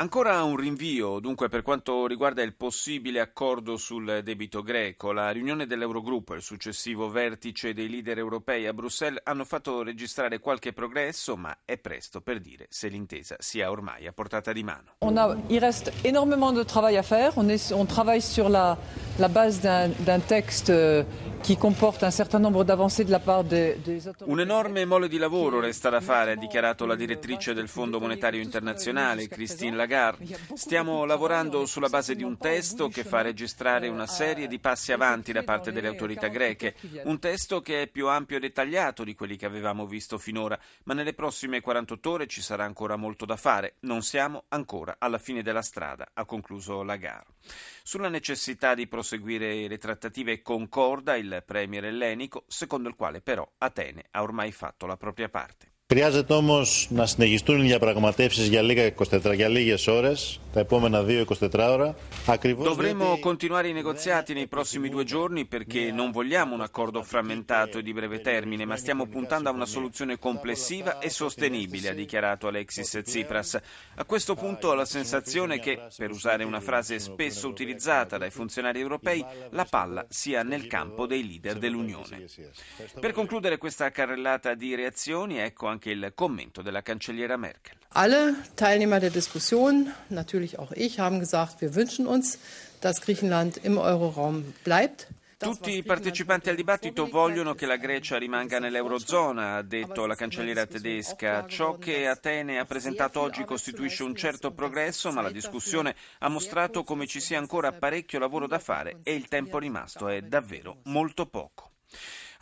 Ancora un rinvio, dunque, per quanto riguarda il possibile accordo sul debito greco. La riunione dell'Eurogruppo e il successivo vertice dei leader europei a Bruxelles hanno fatto registrare qualche progresso, ma è presto per dire se l'intesa sia ormai a portata di mano. A, il reste énormément de travail à faire. On, on travaille sur la, base d'un texte euh, qui comporte un certain nombre d'avancées de la part des, autorités. Un enorme mole di lavoro resta da fare, ha dichiarato la direttrice del Fondo Monetario Internazionale, Christine Lagarde. Stiamo lavorando sulla base di un testo che fa registrare una serie di passi avanti da parte delle autorità greche, un testo che è più ampio e dettagliato di quelli che avevamo visto finora, ma nelle prossime 48 ore ci sarà ancora molto da fare. Non siamo ancora alla fine della strada, ha concluso Lagarde. Sulla necessità di proseguire le trattative concorda il premier ellenico, secondo il quale però Atene ha ormai fatto la propria parte. Χρειάζεται όμω να συνεχιστούν οι διαπραγματεύσει για, λίγα 24, για λίγε ώρε, τα επόμενα 2-24 ώρα. Ακριβώς Dovremo διότι... continuare i negoziati nei prossimi due giorni perché non vogliamo un accordo frammentato e di breve termine, ma stiamo puntando a una soluzione complessiva e sostenibile, ha dichiarato Alexis Tsipras. A questo punto ho la sensazione che, per usare una frase spesso utilizzata dai funzionari europei, la palla sia nel campo dei leader dell'Unione. Per concludere questa carrellata di reazioni, ecco anche il commento della cancelliera Merkel. Alle Teilnehmer der Diskussion, natürlich auch ich, haben gesagt, wir wünschen uns, dass Griechenland im Euroraum bleibt. Tutti i partecipanti al dibattito vogliono che la Grecia rimanga nell'Eurozona, ha detto la cancelliera tedesca. Ciò che Atene ha presentato oggi costituisce un certo progresso, ma la discussione ha mostrato come ci sia ancora parecchio lavoro da fare e il tempo rimasto è davvero molto poco.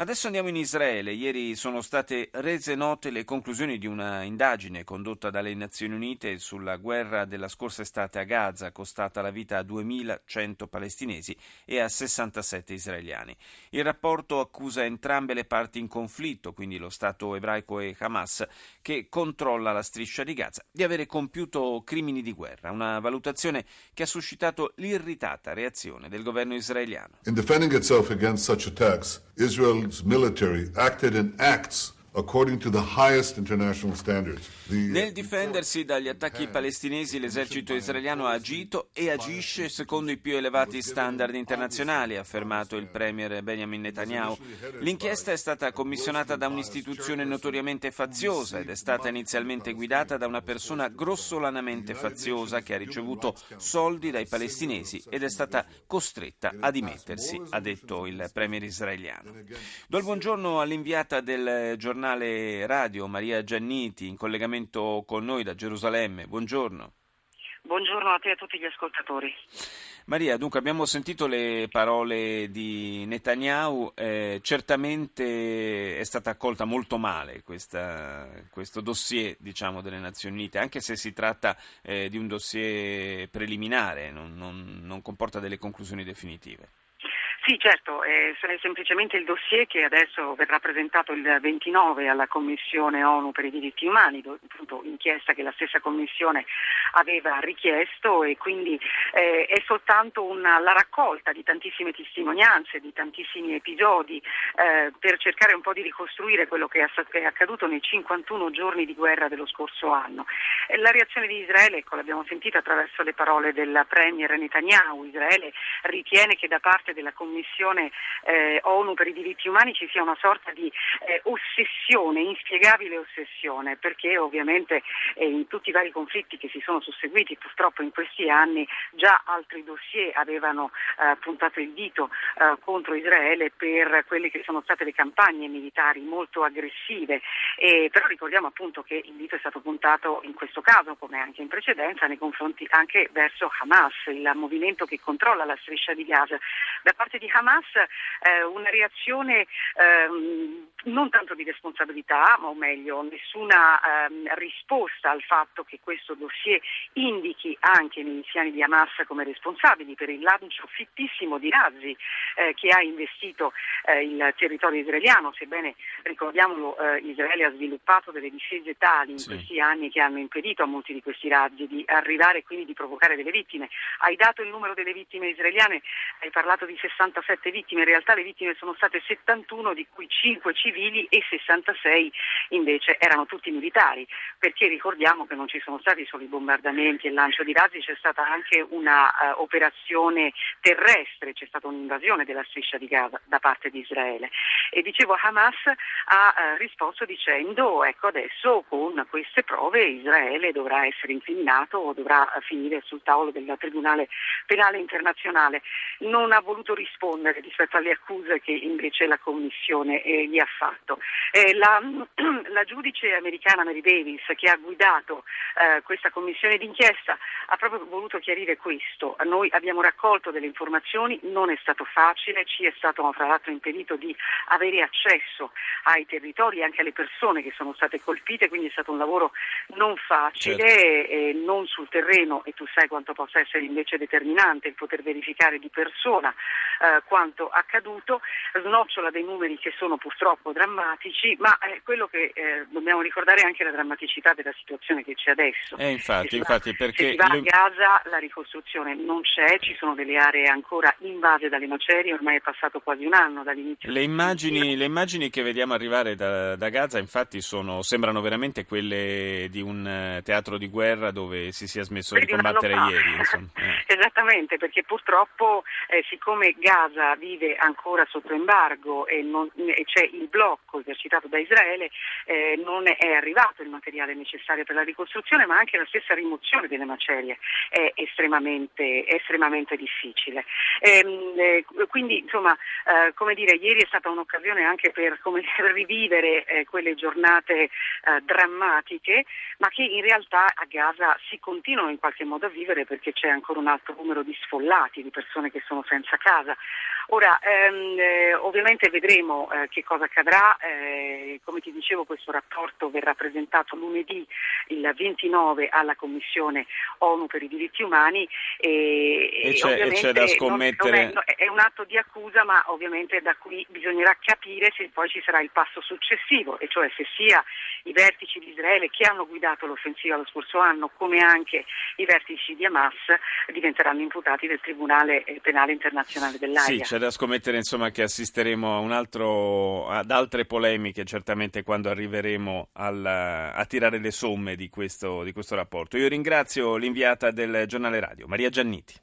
Adesso andiamo in Israele. Ieri sono state rese note le conclusioni di una indagine condotta dalle Nazioni Unite sulla guerra della scorsa estate a Gaza, costata la vita a 2100 palestinesi e a 67 israeliani. Il rapporto accusa entrambe le parti in conflitto, quindi lo Stato ebraico e Hamas, che controlla la striscia di Gaza, di avere compiuto crimini di guerra, una valutazione che ha suscitato l'irritata reazione del governo israeliano. In defending itself against such attacks, Military acted in acts Nel difendersi dagli attacchi palestinesi l'esercito israeliano ha agito e agisce secondo i più elevati standard internazionali, ha affermato il premier Benjamin Netanyahu. L'inchiesta è stata commissionata da un'istituzione notoriamente faziosa ed è stata inizialmente guidata da una persona grossolanamente faziosa che ha ricevuto soldi dai palestinesi ed è stata costretta a dimettersi, ha detto il premier israeliano. Do il buongiorno all'inviata del giornale radio Maria Gianniti in collegamento con noi da Gerusalemme. Buongiorno. Buongiorno a te e a tutti gli ascoltatori. Maria, dunque abbiamo sentito le parole di Netanyahu, eh, certamente è stata accolta molto male questa, questo dossier diciamo, delle Nazioni Unite, anche se si tratta eh, di un dossier preliminare, non, non, non comporta delle conclusioni definitive. Sì, certo, è semplicemente il dossier che adesso verrà presentato il 29 alla Commissione ONU per i diritti umani, appunto inchiesta che la stessa Commissione aveva richiesto e quindi eh, è soltanto una, la raccolta di tantissime testimonianze, di tantissimi episodi eh, per cercare un po' di ricostruire quello che è accaduto nei 51 giorni di guerra dello scorso anno. E la reazione di Israele, ecco, l'abbiamo sentita attraverso le parole del Premier Netanyahu, Israele ritiene che da parte della Commissione Commissione eh, ONU per i diritti umani ci sia una sorta di eh, ossessione, inspiegabile ossessione, perché ovviamente eh, in tutti i vari conflitti che si sono susseguiti purtroppo in questi anni già altri dossier avevano eh, puntato il dito eh, contro Israele per quelle che sono state le campagne militari molto aggressive, però ricordiamo appunto che il dito è stato puntato in questo caso, come anche in precedenza, nei confronti anche verso Hamas, il movimento che controlla la striscia di Gaza. Da parte di di Hamas eh, una reazione ehm, non tanto di responsabilità, ma o meglio, nessuna ehm, risposta al fatto che questo dossier indichi anche i miliziani di Hamas come responsabili per il lancio fittissimo di razzi eh, che ha investito eh, il territorio israeliano, sebbene ricordiamolo eh, Israele ha sviluppato delle difese tali in sì. questi anni che hanno impedito a molti di questi razzi di arrivare e quindi di provocare delle vittime. Hai dato il numero delle vittime israeliane, hai parlato di 67 vittime, in realtà le vittime sono state 71 di cui 5 civili e 66 invece erano tutti militari, perché ricordiamo che non ci sono stati solo i bombardamenti e il lancio di razzi, c'è stata anche un'operazione uh, terrestre, c'è stata un'invasione della striscia di Gaza da parte di Israele. E dicevo Hamas ha uh, risposto dicendo ecco adesso con queste prove Israele dovrà essere incriminato o dovrà finire sul tavolo del Tribunale Penale Internazionale. Non ha voluto rispondere rispetto alle accuse che invece la Commissione eh, gli ha fatto. Eh, la, la, giudice americana Mary Davis che ha guidato eh, questa commissione d'inchiesta ha proprio voluto chiarire questo. Noi abbiamo raccolto delle informazioni, non è stato facile, ci è stato fra l'altro impedito di avere accesso ai territori e anche alle persone che sono state colpite, quindi è stato un lavoro non facile, certo. e non sul terreno e tu sai quanto possa essere invece determinante il poter verificare di persona eh, quanto accaduto, snocciola dei numeri che sono purtroppo drammatici, ma eh, quello che eh, dobbiamo ricordare è anche la drammaticità della situazione che c'è adesso. Eh, infatti, infatti, perché se va a Gaza la ricostruzione non c'è, ci sono delle aree ancora invase dalle macerie, ormai è passato quasi un anno dall'inizio. Le immagini, le immagini che vediamo arrivare da, da Gaza infatti sono, sembrano veramente quelle di un eh, teatro di guerra dove si sia smesso Vedi, di combattere ieri. Eh. Esattamente, perché purtroppo eh, siccome Gaza vive ancora sotto embargo e, non, e c'è il blocco esercitato da Israele, eh, non è arrivato il materiale necessario per la ricostruzione, ma anche la stessa rimozione delle macerie è estremamente, estremamente difficile. Ehm, eh, quindi, insomma, eh, come dire, ieri è stata un'occasione anche per come, rivivere eh, quelle giornate eh, drammatiche, ma che in realtà a Gaza si continuano in qualche modo a vivere perché c'è ancora un alto numero di sfollati, di persone che sono senza casa. Ora, ehm, eh, ovviamente vedremo eh, che cosa accadrà, eh, come ti dicevo questo rapporto verrà presentato lunedì il 29 alla Commissione ONU per i diritti umani e, e, c'è, e c'è, da scommettere... Non, non è, è, un atto di accusa ma ovviamente da qui bisognerà capire se poi ci sarà il passo successivo e cioè se sia i vertici di Israele che hanno guidato l'offensiva lo scorso anno come anche i vertici di Hamas diventeranno imputati del Tribunale Penale Internazionale dell'AIA. Sì, c'è da scommettere insomma, che assisteremo altro, ad altre polemiche certamente quando arriveremo al, a tirare le somme di questo, di questo rapporto. Io ringrazio l'inviata del giornale radio, Maria Gianniti.